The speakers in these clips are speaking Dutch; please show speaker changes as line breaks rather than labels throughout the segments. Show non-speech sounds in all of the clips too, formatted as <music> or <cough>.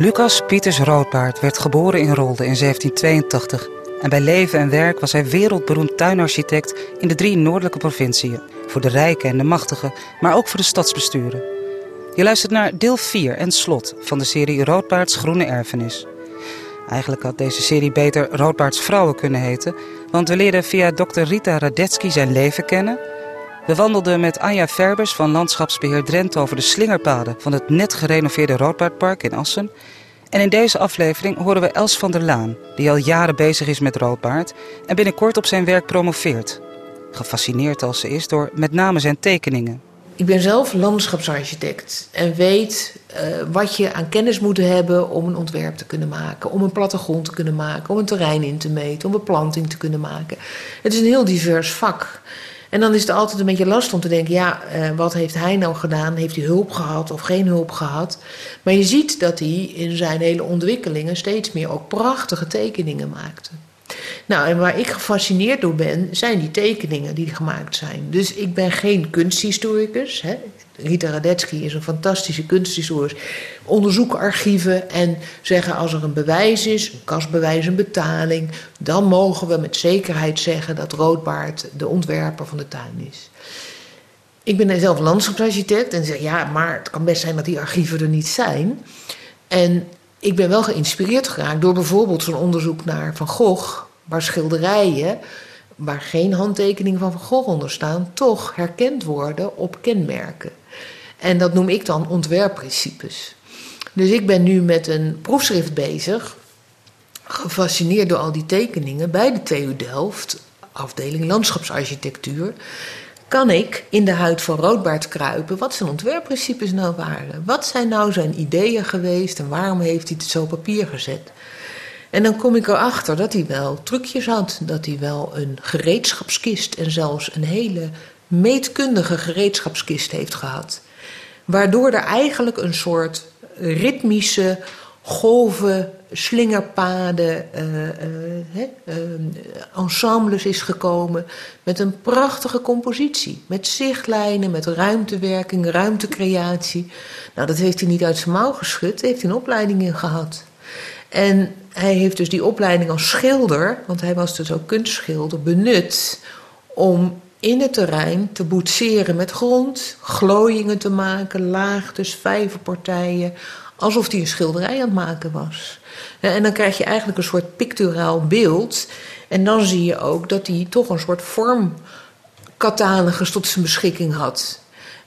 Lucas Pieters Roodbaard werd geboren in Rolde in 1782. En bij leven en werk was hij wereldberoemd tuinarchitect in de drie noordelijke provinciën. Voor de rijken en de machtigen, maar ook voor de stadsbesturen. Je luistert naar deel 4 en slot van de serie Roodbaards Groene Erfenis. Eigenlijk had deze serie beter Roodbaards Vrouwen kunnen heten, want we leerden via Dr. Rita Radetsky zijn leven kennen. We wandelden met Anja Verbers van Landschapsbeheer Drenthe over de slingerpaden van het net gerenoveerde Roodbaardpark in Assen. En in deze aflevering horen we Els van der Laan, die al jaren bezig is met roodbaard en binnenkort op zijn werk promoveert. Gefascineerd als ze is door met name zijn tekeningen.
Ik ben zelf landschapsarchitect en weet uh, wat je aan kennis moet hebben om een ontwerp te kunnen maken, om een plattegrond te kunnen maken, om een terrein in te meten, om beplanting te kunnen maken. Het is een heel divers vak. En dan is het altijd een beetje lastig om te denken: ja, uh, wat heeft hij nou gedaan? Heeft hij hulp gehad of geen hulp gehad? Maar je ziet dat hij in zijn hele ontwikkelingen steeds meer ook prachtige tekeningen maakte. Nou, en waar ik gefascineerd door ben, zijn die tekeningen die gemaakt zijn. Dus ik ben geen kunsthistoricus. Hè. Rita Radetsky is een fantastische kunsthistoricus. Onderzoek archieven en zeggen als er een bewijs is, een kastbewijs, een betaling, dan mogen we met zekerheid zeggen dat Roodbaard de ontwerper van de tuin is. Ik ben zelf landschapsarchitect en zeg ja, maar het kan best zijn dat die archieven er niet zijn. En ik ben wel geïnspireerd geraakt door bijvoorbeeld zo'n onderzoek naar Van Gogh, waar schilderijen waar geen handtekening van Van Gogh onder staan, toch herkend worden op kenmerken. En dat noem ik dan ontwerpprincipes. Dus ik ben nu met een proefschrift bezig, gefascineerd door al die tekeningen bij de TU Delft, afdeling landschapsarchitectuur. Kan ik in de huid van Roodbaard kruipen wat zijn ontwerpprincipes nou waren? Wat zijn nou zijn ideeën geweest en waarom heeft hij het zo op papier gezet? En dan kom ik erachter dat hij wel trucjes had. Dat hij wel een gereedschapskist en zelfs een hele meetkundige gereedschapskist heeft gehad. Waardoor er eigenlijk een soort ritmische golven, slingerpaden, uh, ensembles is gekomen. Met een prachtige compositie. Met zichtlijnen, met ruimtewerking, ruimtecreatie. Nou, dat heeft hij niet uit zijn mouw geschud, heeft hij een opleiding in gehad. En hij heeft dus die opleiding als schilder, want hij was dus ook kunstschilder, benut om in het terrein te boetseren met grond, glooiingen te maken, laagtes, vijverpartijen, alsof hij een schilderij aan het maken was. En dan krijg je eigenlijk een soort picturaal beeld. En dan zie je ook dat hij toch een soort vormcatalogus tot zijn beschikking had.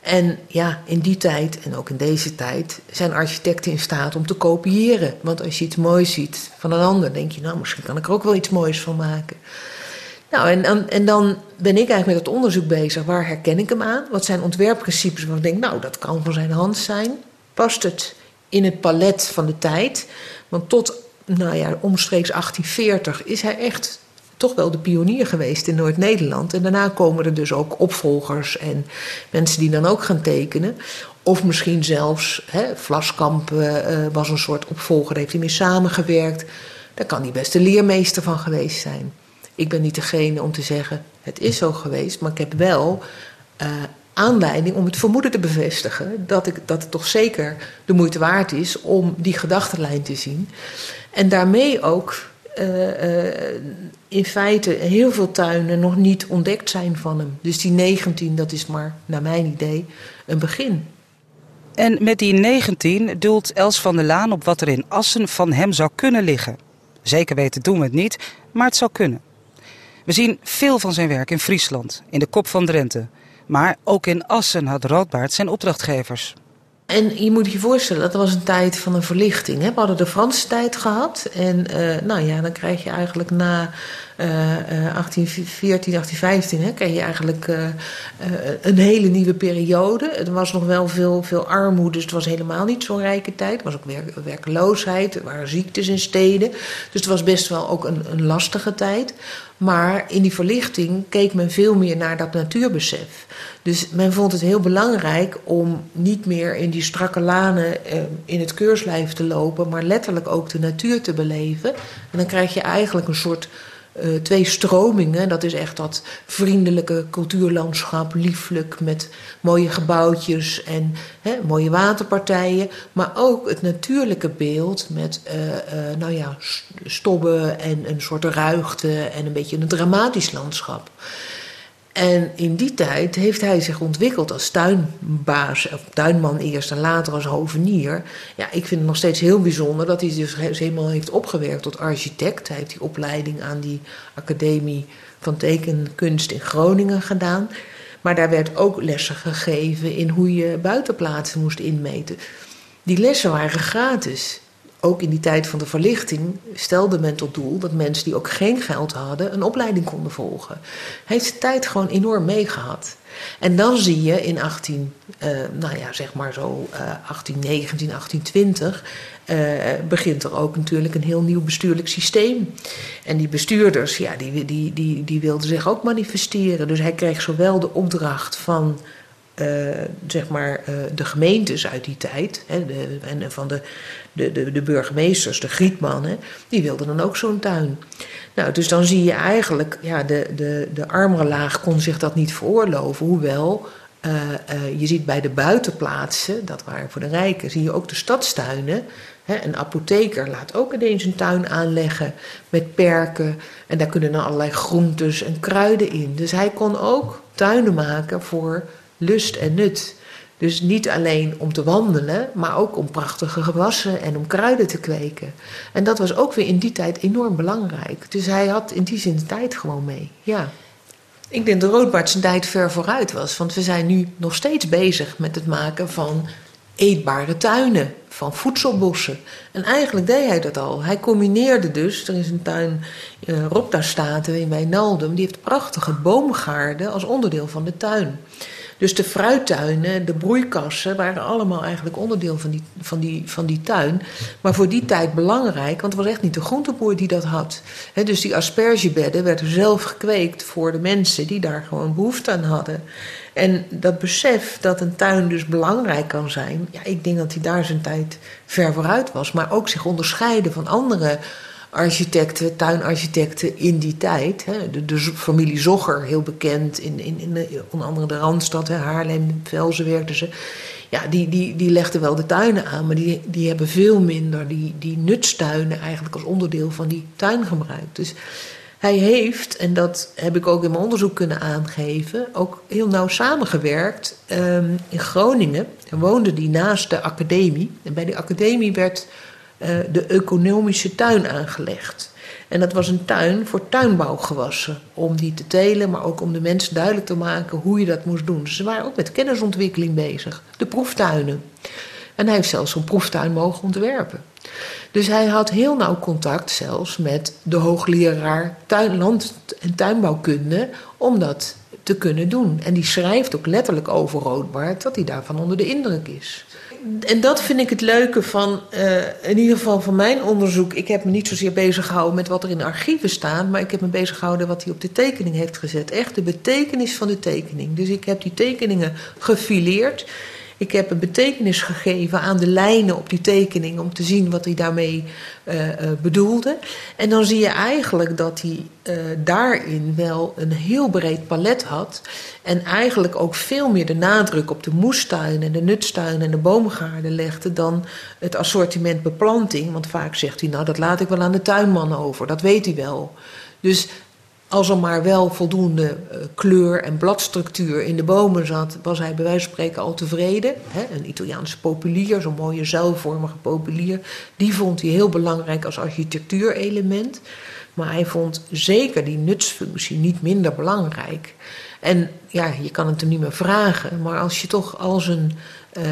En ja, in die tijd en ook in deze tijd zijn architecten in staat om te kopiëren. Want als je iets moois ziet van een ander, denk je, nou, misschien kan ik er ook wel iets moois van maken. Nou, en, en dan ben ik eigenlijk met het onderzoek bezig. Waar herken ik hem aan? Wat zijn ontwerpprincipes waarvan ik denk, nou, dat kan van zijn hand zijn. Past het in het palet van de tijd? Want tot, nou ja, omstreeks 1840 is hij echt toch wel de pionier geweest in Noord-Nederland. En daarna komen er dus ook opvolgers en mensen die dan ook gaan tekenen. Of misschien zelfs, hè, Vlaskamp uh, was een soort opvolger, heeft hij mee samengewerkt. Daar kan hij best de leermeester van geweest zijn. Ik ben niet degene om te zeggen, het is zo geweest, maar ik heb wel uh, aanleiding om het vermoeden te bevestigen dat, ik, dat het toch zeker de moeite waard is om die gedachtenlijn te zien. En daarmee ook uh, in feite heel veel tuinen nog niet ontdekt zijn van hem. Dus die 19, dat is maar, naar mijn idee, een begin.
En met die 19 doelt Els van der Laan op wat er in Assen van hem zou kunnen liggen. Zeker weten doen we het niet, maar het zou kunnen. We zien veel van zijn werk in Friesland, in de kop van Drenthe. Maar ook in Assen had Roodbaard zijn opdrachtgevers.
En je moet je voorstellen, dat was een tijd van een verlichting. Hè? We hadden de Franse tijd gehad. En uh, nou ja, dan krijg je eigenlijk na 1814, 1815... Hè, krijg je eigenlijk uh, een hele nieuwe periode. Er was nog wel veel, veel armoede, dus het was helemaal niet zo'n rijke tijd. Er was ook werk, werkloosheid, er waren ziektes in steden. Dus het was best wel ook een, een lastige tijd. Maar in die verlichting keek men veel meer naar dat natuurbesef. Dus men vond het heel belangrijk om niet meer in die strakke lanen eh, in het keurslijf te lopen, maar letterlijk ook de natuur te beleven. En dan krijg je eigenlijk een soort uh, twee stromingen. Dat is echt dat vriendelijke cultuurlandschap, lieflijk met mooie gebouwtjes en hè, mooie waterpartijen. Maar ook het natuurlijke beeld met uh, uh, nou ja, stobben en een soort ruigte en een beetje een dramatisch landschap. En in die tijd heeft hij zich ontwikkeld als tuinbaas, of tuinman eerst en later als hovenier. Ja, ik vind het nog steeds heel bijzonder dat hij dus helemaal heeft opgewerkt tot architect. Hij heeft die opleiding aan die Academie van Tekenkunst in Groningen gedaan. Maar daar werd ook lessen gegeven in hoe je buitenplaatsen moest inmeten. Die lessen waren gratis ook in die tijd van de verlichting stelde men tot doel dat mensen die ook geen geld hadden een opleiding konden volgen. Hij heeft de tijd gewoon enorm meegehad. En dan zie je in 18, uh, nou ja, zeg maar zo uh, 1819, 1820, uh, begint er ook natuurlijk een heel nieuw bestuurlijk systeem. En die bestuurders, ja, die, die, die, die wilden zich ook manifesteren. Dus hij kreeg zowel de opdracht van uh, zeg maar, uh, de gemeentes uit die tijd hè, de, en van de, de, de, de burgemeesters, de grietmannen, die wilden dan ook zo'n tuin. Nou, dus dan zie je eigenlijk, ja, de, de, de armere laag kon zich dat niet veroorloven, hoewel uh, je ziet bij de buitenplaatsen, dat waren voor de rijken, zie je ook de stadstuinen. Hè, een apotheker laat ook ineens een tuin aanleggen met perken. En daar kunnen dan allerlei groentes en kruiden in. Dus hij kon ook tuinen maken voor lust en nut. Dus niet alleen om te wandelen, maar ook om prachtige gewassen en om kruiden te kweken. En dat was ook weer in die tijd enorm belangrijk. Dus hij had in die zin de tijd gewoon mee. Ja. Ik denk dat Roodbaard zijn tijd ver vooruit was. Want we zijn nu nog steeds bezig met het maken van eetbare tuinen, van voedselbossen. En eigenlijk deed hij dat al. Hij combineerde dus, er is een tuin in uh, Ropta-staten in Wijnaldum, die heeft prachtige boomgaarden als onderdeel van de tuin. Dus de fruittuinen, de broeikassen waren allemaal eigenlijk onderdeel van die, van, die, van die tuin. Maar voor die tijd belangrijk, want het was echt niet de groenteboer die dat had. dus die aspergebedden werden zelf gekweekt voor de mensen die daar gewoon behoefte aan hadden. En dat besef dat een tuin dus belangrijk kan zijn, ja, ik denk dat hij daar zijn tijd ver vooruit was. Maar ook zich onderscheiden van andere architecten, tuinarchitecten in die tijd. Hè, de, familie Zogger, heel bekend, in, in, in de, onder andere de Randstad, hè, Haarlem, Velzen werkten ze. Ja, die, die, die legden wel de tuinen aan, maar die, die hebben veel minder die, die nutstuinen eigenlijk als onderdeel van die tuin gebruikt. Dus hij heeft, en dat heb ik ook in mijn onderzoek kunnen aangeven, ook heel nauw samengewerkt um, in Groningen. Woonde die naast de academie. En bij de academie werd de economische tuin aangelegd. En dat was een tuin voor tuinbouwgewassen. Om die te telen, maar ook om de mensen duidelijk te maken hoe je dat moest doen. Ze waren ook met kennisontwikkeling bezig. De proeftuinen. En hij heeft zelfs zo'n proeftuin mogen ontwerpen. Dus hij had heel nauw contact zelfs met de hoogleraar tuin, land- en tuinbouwkunde om dat te kunnen doen. En die schrijft ook letterlijk over Roodbaard dat hij daarvan onder de indruk is en dat vind ik het leuke van, uh, in ieder geval van mijn onderzoek. Ik heb me niet zozeer bezig gehouden met wat er in archieven staat, maar ik heb me bezig gehouden wat hij op de tekening heeft gezet. Echt de betekenis van de tekening. Dus ik heb die tekeningen gefileerd. Ik heb een betekenis gegeven aan de lijnen op die tekening om te zien wat hij daarmee uh, uh, bedoelde. En dan zie je eigenlijk dat hij uh, daarin wel een heel breed palet had. En eigenlijk ook veel meer de nadruk op de moestuin en de nutstuin en de boomgaarden legde dan het assortiment beplanting. Want vaak zegt hij, nou dat laat ik wel aan de tuinman over, dat weet hij wel. Dus als er maar wel voldoende uh, kleur en bladstructuur in de bomen zat, was hij bij wijze van spreken al tevreden. Een Italiaanse populier, zo'n mooie zuilvormige populier, die vond hij heel belangrijk als architectuurelement. Maar hij vond zeker die nutsfunctie niet minder belangrijk. En ja, je kan het hem niet meer vragen, maar als je toch al zijn uh,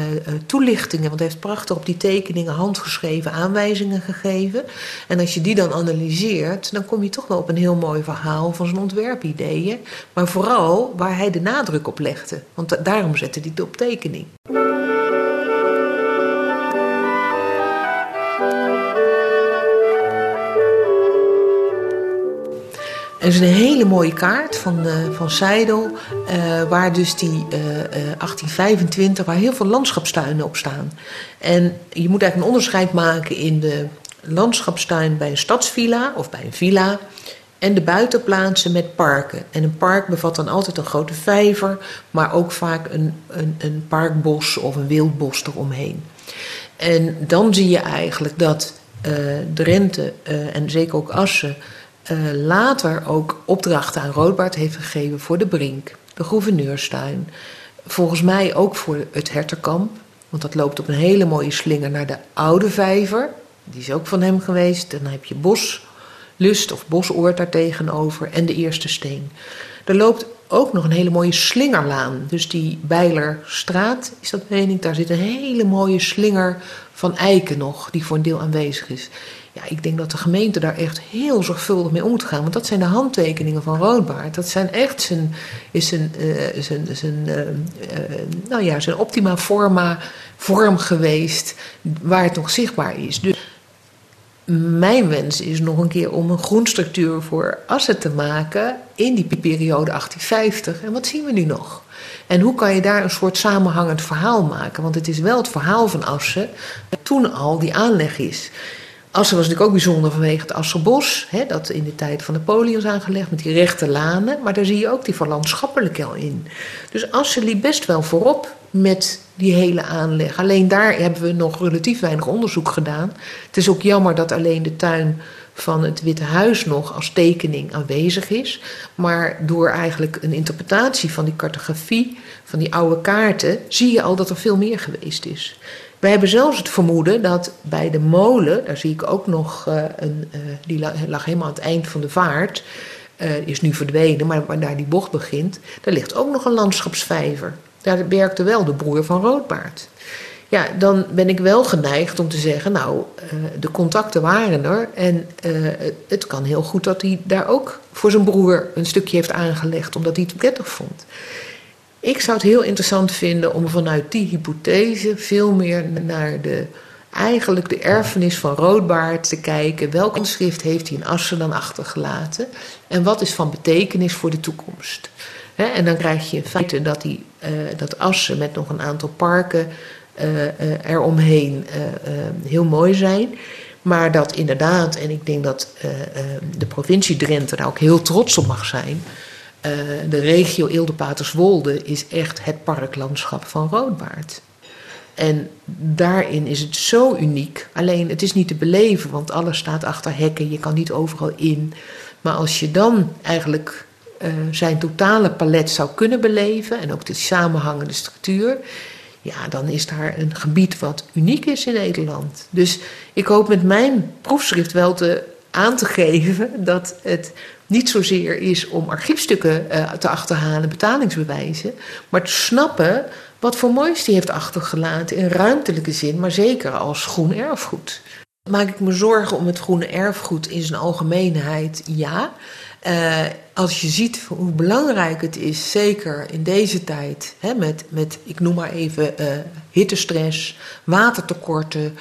toelichtingen, want hij heeft prachtig op die tekeningen handgeschreven aanwijzingen gegeven. En als je die dan analyseert, dan kom je toch wel op een heel mooi verhaal van zijn ontwerpideeën. Maar vooral waar hij de nadruk op legde, want daarom zette hij het op tekening. Er is een hele mooie kaart van, uh, van Seidel, uh, waar dus die uh, 1825, waar heel veel landschapstuinen op staan. En je moet eigenlijk een onderscheid maken in de landschapstuin bij een stadsvilla of bij een villa En de buitenplaatsen met parken. En een park bevat dan altijd een grote vijver, maar ook vaak een, een, een parkbos of een wildbos eromheen. En dan zie je eigenlijk dat Drenthe en zeker ook Assen uh, later ook opdrachten aan Roodbaard heeft gegeven voor de Brink, de Gouverneurstuin. Volgens mij ook voor het Herterkamp, want dat loopt op een hele mooie slinger naar de Oude Vijver. Die is ook van hem geweest. Dan heb je Boslust of Bosoord daar tegenover en de Eerste Steen. Er loopt ook nog een hele mooie slingerlaan. Dus die Bijlerstraat, is dat meen ik, daar zit een hele mooie slinger van eiken nog, die voor een deel aanwezig is. Ja, ik denk dat de gemeente daar echt heel zorgvuldig mee om moet gaan. Want dat zijn de handtekeningen van Roodbaard. Dat zijn echt zijn, is zijn, zijn, zijn, nou ja, zijn optima forma vorm geweest waar het nog zichtbaar is. Dus mijn wens is nog een keer om een groenstructuur voor Assen te maken in die periode 1850. En wat zien we nu nog? En hoe kan je daar een soort samenhangend verhaal maken? Want het is wel het verhaal van Assen toen al die aanleg is. Assen was natuurlijk ook bijzonder vanwege het Assenbos, hè, dat in de tijd van Napoleon is aangelegd met die rechte lanen, maar daar zie je ook die verlandschappelijke al in. Dus Assen liep best wel voorop met die hele aanleg. Alleen daar hebben we nog relatief weinig onderzoek gedaan. Het is ook jammer dat alleen de tuin van het Witte Huis nog als tekening aanwezig is. Maar door eigenlijk een interpretatie van die cartografie, van die oude kaarten, zie je al dat er veel meer geweest is. Wij hebben zelfs het vermoeden dat bij de molen, daar zie ik ook nog uh, een, uh, die lag helemaal aan het eind van de vaart, uh, is nu verdwenen, maar waar die bocht begint, daar ligt ook nog een landschapsvijver. Daar werkte wel de broer van Roodbaard. Ja, dan ben ik wel geneigd om te zeggen, nou, de contacten waren er en het kan heel goed dat hij daar ook voor zijn broer een stukje heeft aangelegd, omdat hij het prettig vond. Ik zou het heel interessant vinden om vanuit die hypothese veel meer naar de, eigenlijk de erfenis van Roodbaard te kijken. Welk schrift heeft hij in Assen dan achtergelaten? En wat is van betekenis voor de toekomst? en dan krijg je in feite dat, die, uh, dat Assen met nog een aantal parken uh, uh, eromheen heel mooi zijn. Maar dat inderdaad, en ik denk dat de provincie Drenthe daar ook heel trots op mag zijn uh, de regio Eelde-Paterswolde is echt het parklandschap van Roodbaard. En daarin is het zo uniek. Alleen het is niet te beleven, want alles staat achter hekken. Je kan niet overal in. Maar als je dan eigenlijk uh, zijn totale palet zou kunnen beleven. En ook de samenhangende structuur. Ja, dan is daar een gebied wat uniek is in Nederland. Dus ik hoop met mijn proefschrift wel te, aan te geven dat het niet zozeer is om archiefstukken uh, te achterhalen, betalingsbewijzen, maar te snappen wat voor moois die heeft achtergelaten in ruimtelijke zin, maar zeker als groen erfgoed. Maak ik me zorgen om het groene erfgoed in zijn algemeenheid? Ja. Uh, als je ziet hoe belangrijk het is, zeker in deze tijd, hè, met, met, ik noem maar even, uh, hittestress, watertekorten,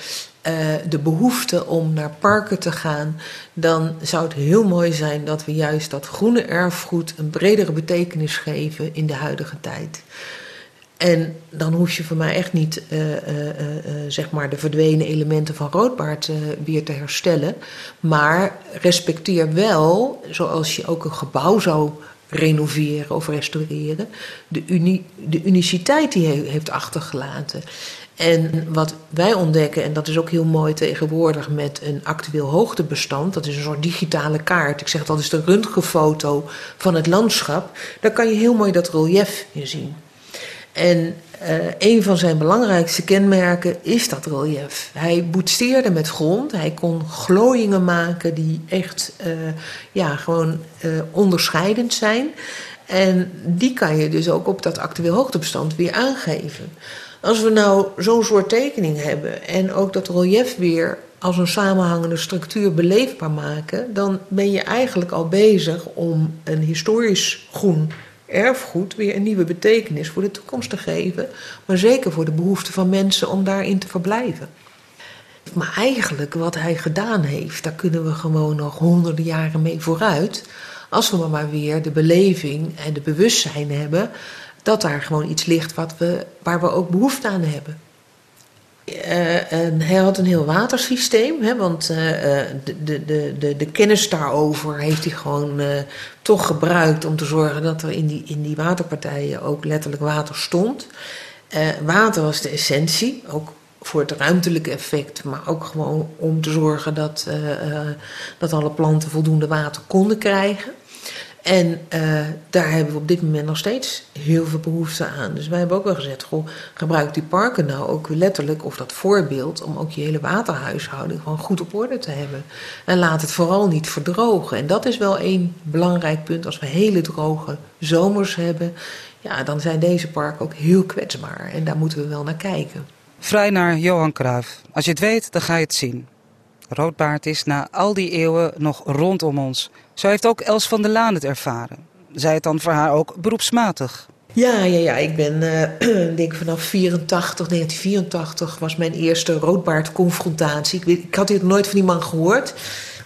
uh, de behoefte om naar parken te gaan, dan zou het heel mooi zijn dat we juist dat groene erfgoed een bredere betekenis geven in de huidige tijd. En dan hoef je voor mij echt niet uh, uh, zeg maar de verdwenen elementen van roodbaard weer te herstellen. Maar respecteer wel, zoals je ook een gebouw zou renoveren of restaureren, de, uni de uniciteit die hij heeft achtergelaten. En wat wij ontdekken, en dat is ook heel mooi tegenwoordig met een actueel hoogtebestand, dat is een soort digitale kaart. Ik zeg dat is de röntgenfoto van het landschap. Daar kan je heel mooi dat relief in zien. En uh, een van zijn belangrijkste kenmerken is dat relief. Hij boetseerde met grond, hij kon glooiingen maken die echt uh, ja, gewoon uh, onderscheidend zijn. En die kan je dus ook op dat actueel hoogtebestand weer aangeven. Als we nou zo'n soort tekening hebben en ook dat relief weer als een samenhangende structuur beleefbaar maken, dan ben je eigenlijk al bezig om een historisch groen erfgoed weer een nieuwe betekenis voor de toekomst te geven, maar zeker voor de behoefte van mensen om daarin te verblijven. Maar eigenlijk wat hij gedaan heeft, daar kunnen we gewoon nog honderden jaren mee vooruit. Als we maar weer de beleving en de bewustzijn hebben dat daar gewoon iets ligt wat we, waar we ook behoefte aan hebben. Uh, en hij had een heel watersysteem, hè, want uh, de, de, de, de kennis daarover heeft hij gewoon toch gebruikt om te zorgen dat er in die, in die waterpartijen ook letterlijk water stond. water was de essentie, ook voor het ruimtelijke effect, maar ook gewoon om te zorgen dat, dat alle planten voldoende water konden krijgen. En uh, daar hebben we op dit moment nog steeds heel veel behoefte aan. Dus wij hebben ook wel gezegd: goh, gebruik die parken nou ook letterlijk, of dat voorbeeld, om ook je hele waterhuishouding gewoon goed op orde te hebben. En laat het vooral niet verdrogen. En dat is wel één belangrijk punt. Als we hele droge zomers hebben, ja, dan zijn deze parken ook heel kwetsbaar. En daar moeten we wel naar kijken.
Vrij naar Johan Cruijff. Als je het weet, dan ga je het zien. Roodbaard is na al die eeuwen nog rondom ons. Zo heeft ook Els van der Laan het ervaren. Zij het dan voor haar ook beroepsmatig.
Ja, ja, ja. Ik ben, <clears throat> uh, denk vanaf 84, 1984 was mijn eerste roodbaardconfrontatie. Ik, ik had hier nooit van die man gehoord.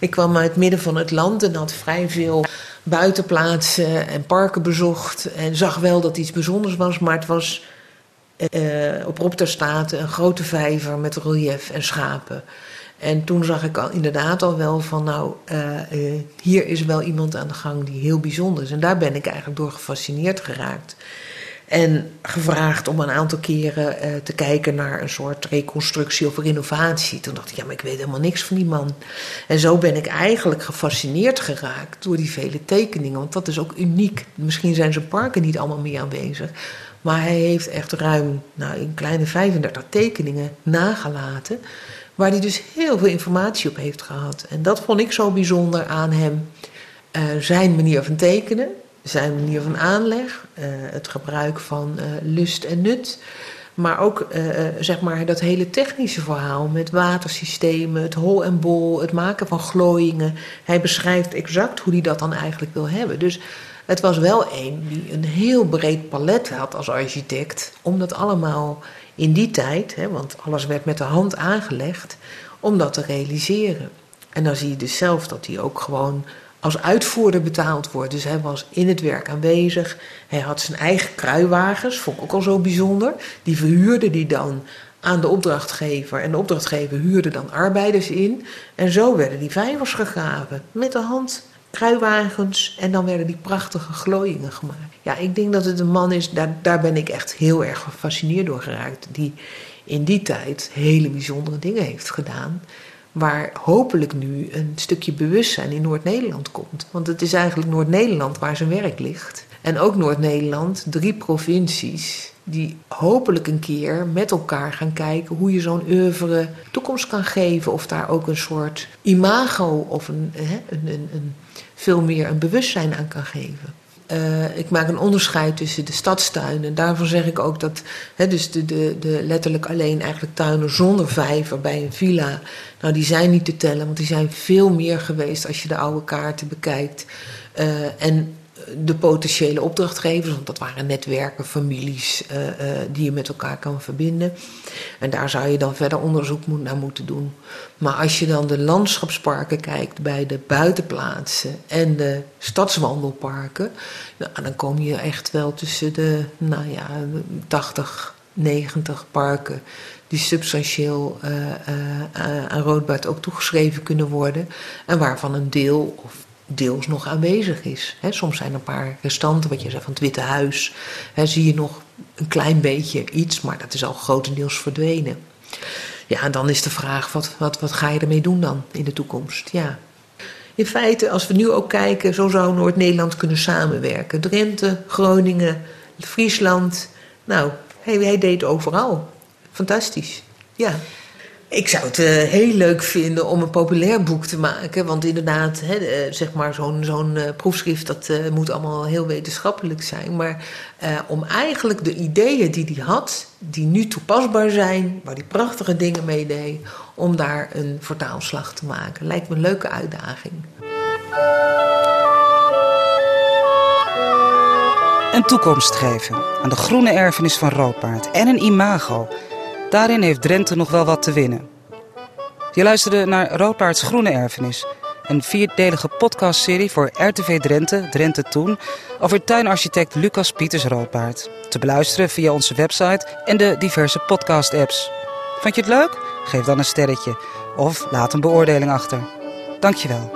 Ik kwam uit het midden van het land en had vrij veel buitenplaatsen en parken bezocht. En zag wel dat iets bijzonders was, maar het was uh, op Ropterstaten een grote vijver met relief en schapen. En toen zag ik al, inderdaad al wel van, nou, uh, uh, hier is wel iemand aan de gang die heel bijzonder is. En daar ben ik eigenlijk door gefascineerd geraakt. En gevraagd om een aantal keren uh, te kijken naar een soort reconstructie of renovatie. Toen dacht ik, ja, maar ik weet helemaal niks van die man. En zo ben ik eigenlijk gefascineerd geraakt door die vele tekeningen. Want dat is ook uniek. Misschien zijn zijn parken niet allemaal meer aanwezig. Maar hij heeft echt ruim, nou, een kleine 35 tekeningen nagelaten Waar hij dus heel veel informatie op heeft gehad. En dat vond ik zo bijzonder aan hem. Uh, zijn manier van tekenen, zijn manier van aanleg, uh, het gebruik van uh, lust en nut. Maar ook zeg maar dat hele technische verhaal met watersystemen, het hol en bol, het maken van glooiingen. Hij beschrijft exact hoe hij dat dan eigenlijk wil hebben. Dus het was wel een die een heel breed palet had als architect om dat allemaal in die tijd, hè, want alles werd met de hand aangelegd, om dat te realiseren. En dan zie je dus zelf dat hij ook gewoon als uitvoerder betaald wordt. Dus hij was in het werk aanwezig. Hij had zijn eigen kruiwagens, vond ik ook al zo bijzonder. Die verhuurde hij dan aan de opdrachtgever. En de opdrachtgever huurde dan arbeiders in. En zo werden die vijvers gegraven. Met de hand, kruiwagens. En dan werden die prachtige glooiingen gemaakt. Ja, ik denk dat het een man is, daar, daar ben ik echt heel erg gefascineerd door geraakt. Die in die tijd hele bijzondere dingen heeft gedaan. Waar hopelijk nu een stukje bewustzijn in Noord-Nederland komt. Want het is eigenlijk Noord-Nederland waar zijn werk ligt. En ook Noord-Nederland, drie provincies die hopelijk een keer met elkaar gaan kijken hoe je zo'n oeuvre toekomst kan geven. Of daar ook een soort imago of een, een, een, een veel meer een bewustzijn aan kan geven. Uh, ik maak een onderscheid tussen de stadstuinen. En daarvan zeg ik ook dat, dus de, de, de letterlijk alleen eigenlijk tuinen zonder vijver bij een villa, nou die zijn niet te tellen, want die zijn veel meer geweest als je de oude kaarten bekijkt. Uh, en de potentiële opdrachtgevers, want dat waren netwerken, families uh, uh, die je met elkaar kan verbinden. En daar zou je dan verder onderzoek naar moeten doen. Maar als je dan de landschapsparken kijkt bij de buitenplaatsen en de stadswandelparken, nou, dan kom je echt wel tussen de nou ja, 80, 90 parken die substantieel uh, aan Roodbaard ook toegeschreven kunnen worden. En waarvan een deel, of deels nog aanwezig is. soms zijn er een paar restanten, wat je zegt van het Witte Huis. zie je nog een klein beetje iets, maar dat is al grotendeels verdwenen. Ja, en dan is de vraag, wat, wat, wat ga je ermee doen dan in de toekomst? Ja. In feite, als we nu ook kijken, zo zou Noord-Nederland kunnen samenwerken. Drenthe, Groningen, Friesland. Nou, hij, hij deed overal. Fantastisch. Ja. Ik zou het uh, heel leuk vinden om een populair boek te maken. Want inderdaad, hè, uh, zeg maar zo'n uh, proefschrift, dat moet allemaal heel wetenschappelijk zijn. Maar om eigenlijk de ideeën die hij had, die nu toepasbaar zijn, waar hij prachtige dingen mee deed, om daar een vertaalslag te maken. Lijkt me een leuke uitdaging.
Een toekomst geven aan de groene erfenis van Roodpaard en een imago Daarin heeft Drenthe nog wel wat te winnen. Je luisterde naar Roodpaards Groene Erfenis, een vierdelige podcastserie voor RTV Drenthe, Drenthe Toen, over tuinarchitect Lucas Pieters Roodpaard. Te beluisteren via onze website en de diverse podcast-apps. Vond je het leuk? Geef dan een sterretje of laat een beoordeling achter. Dankjewel.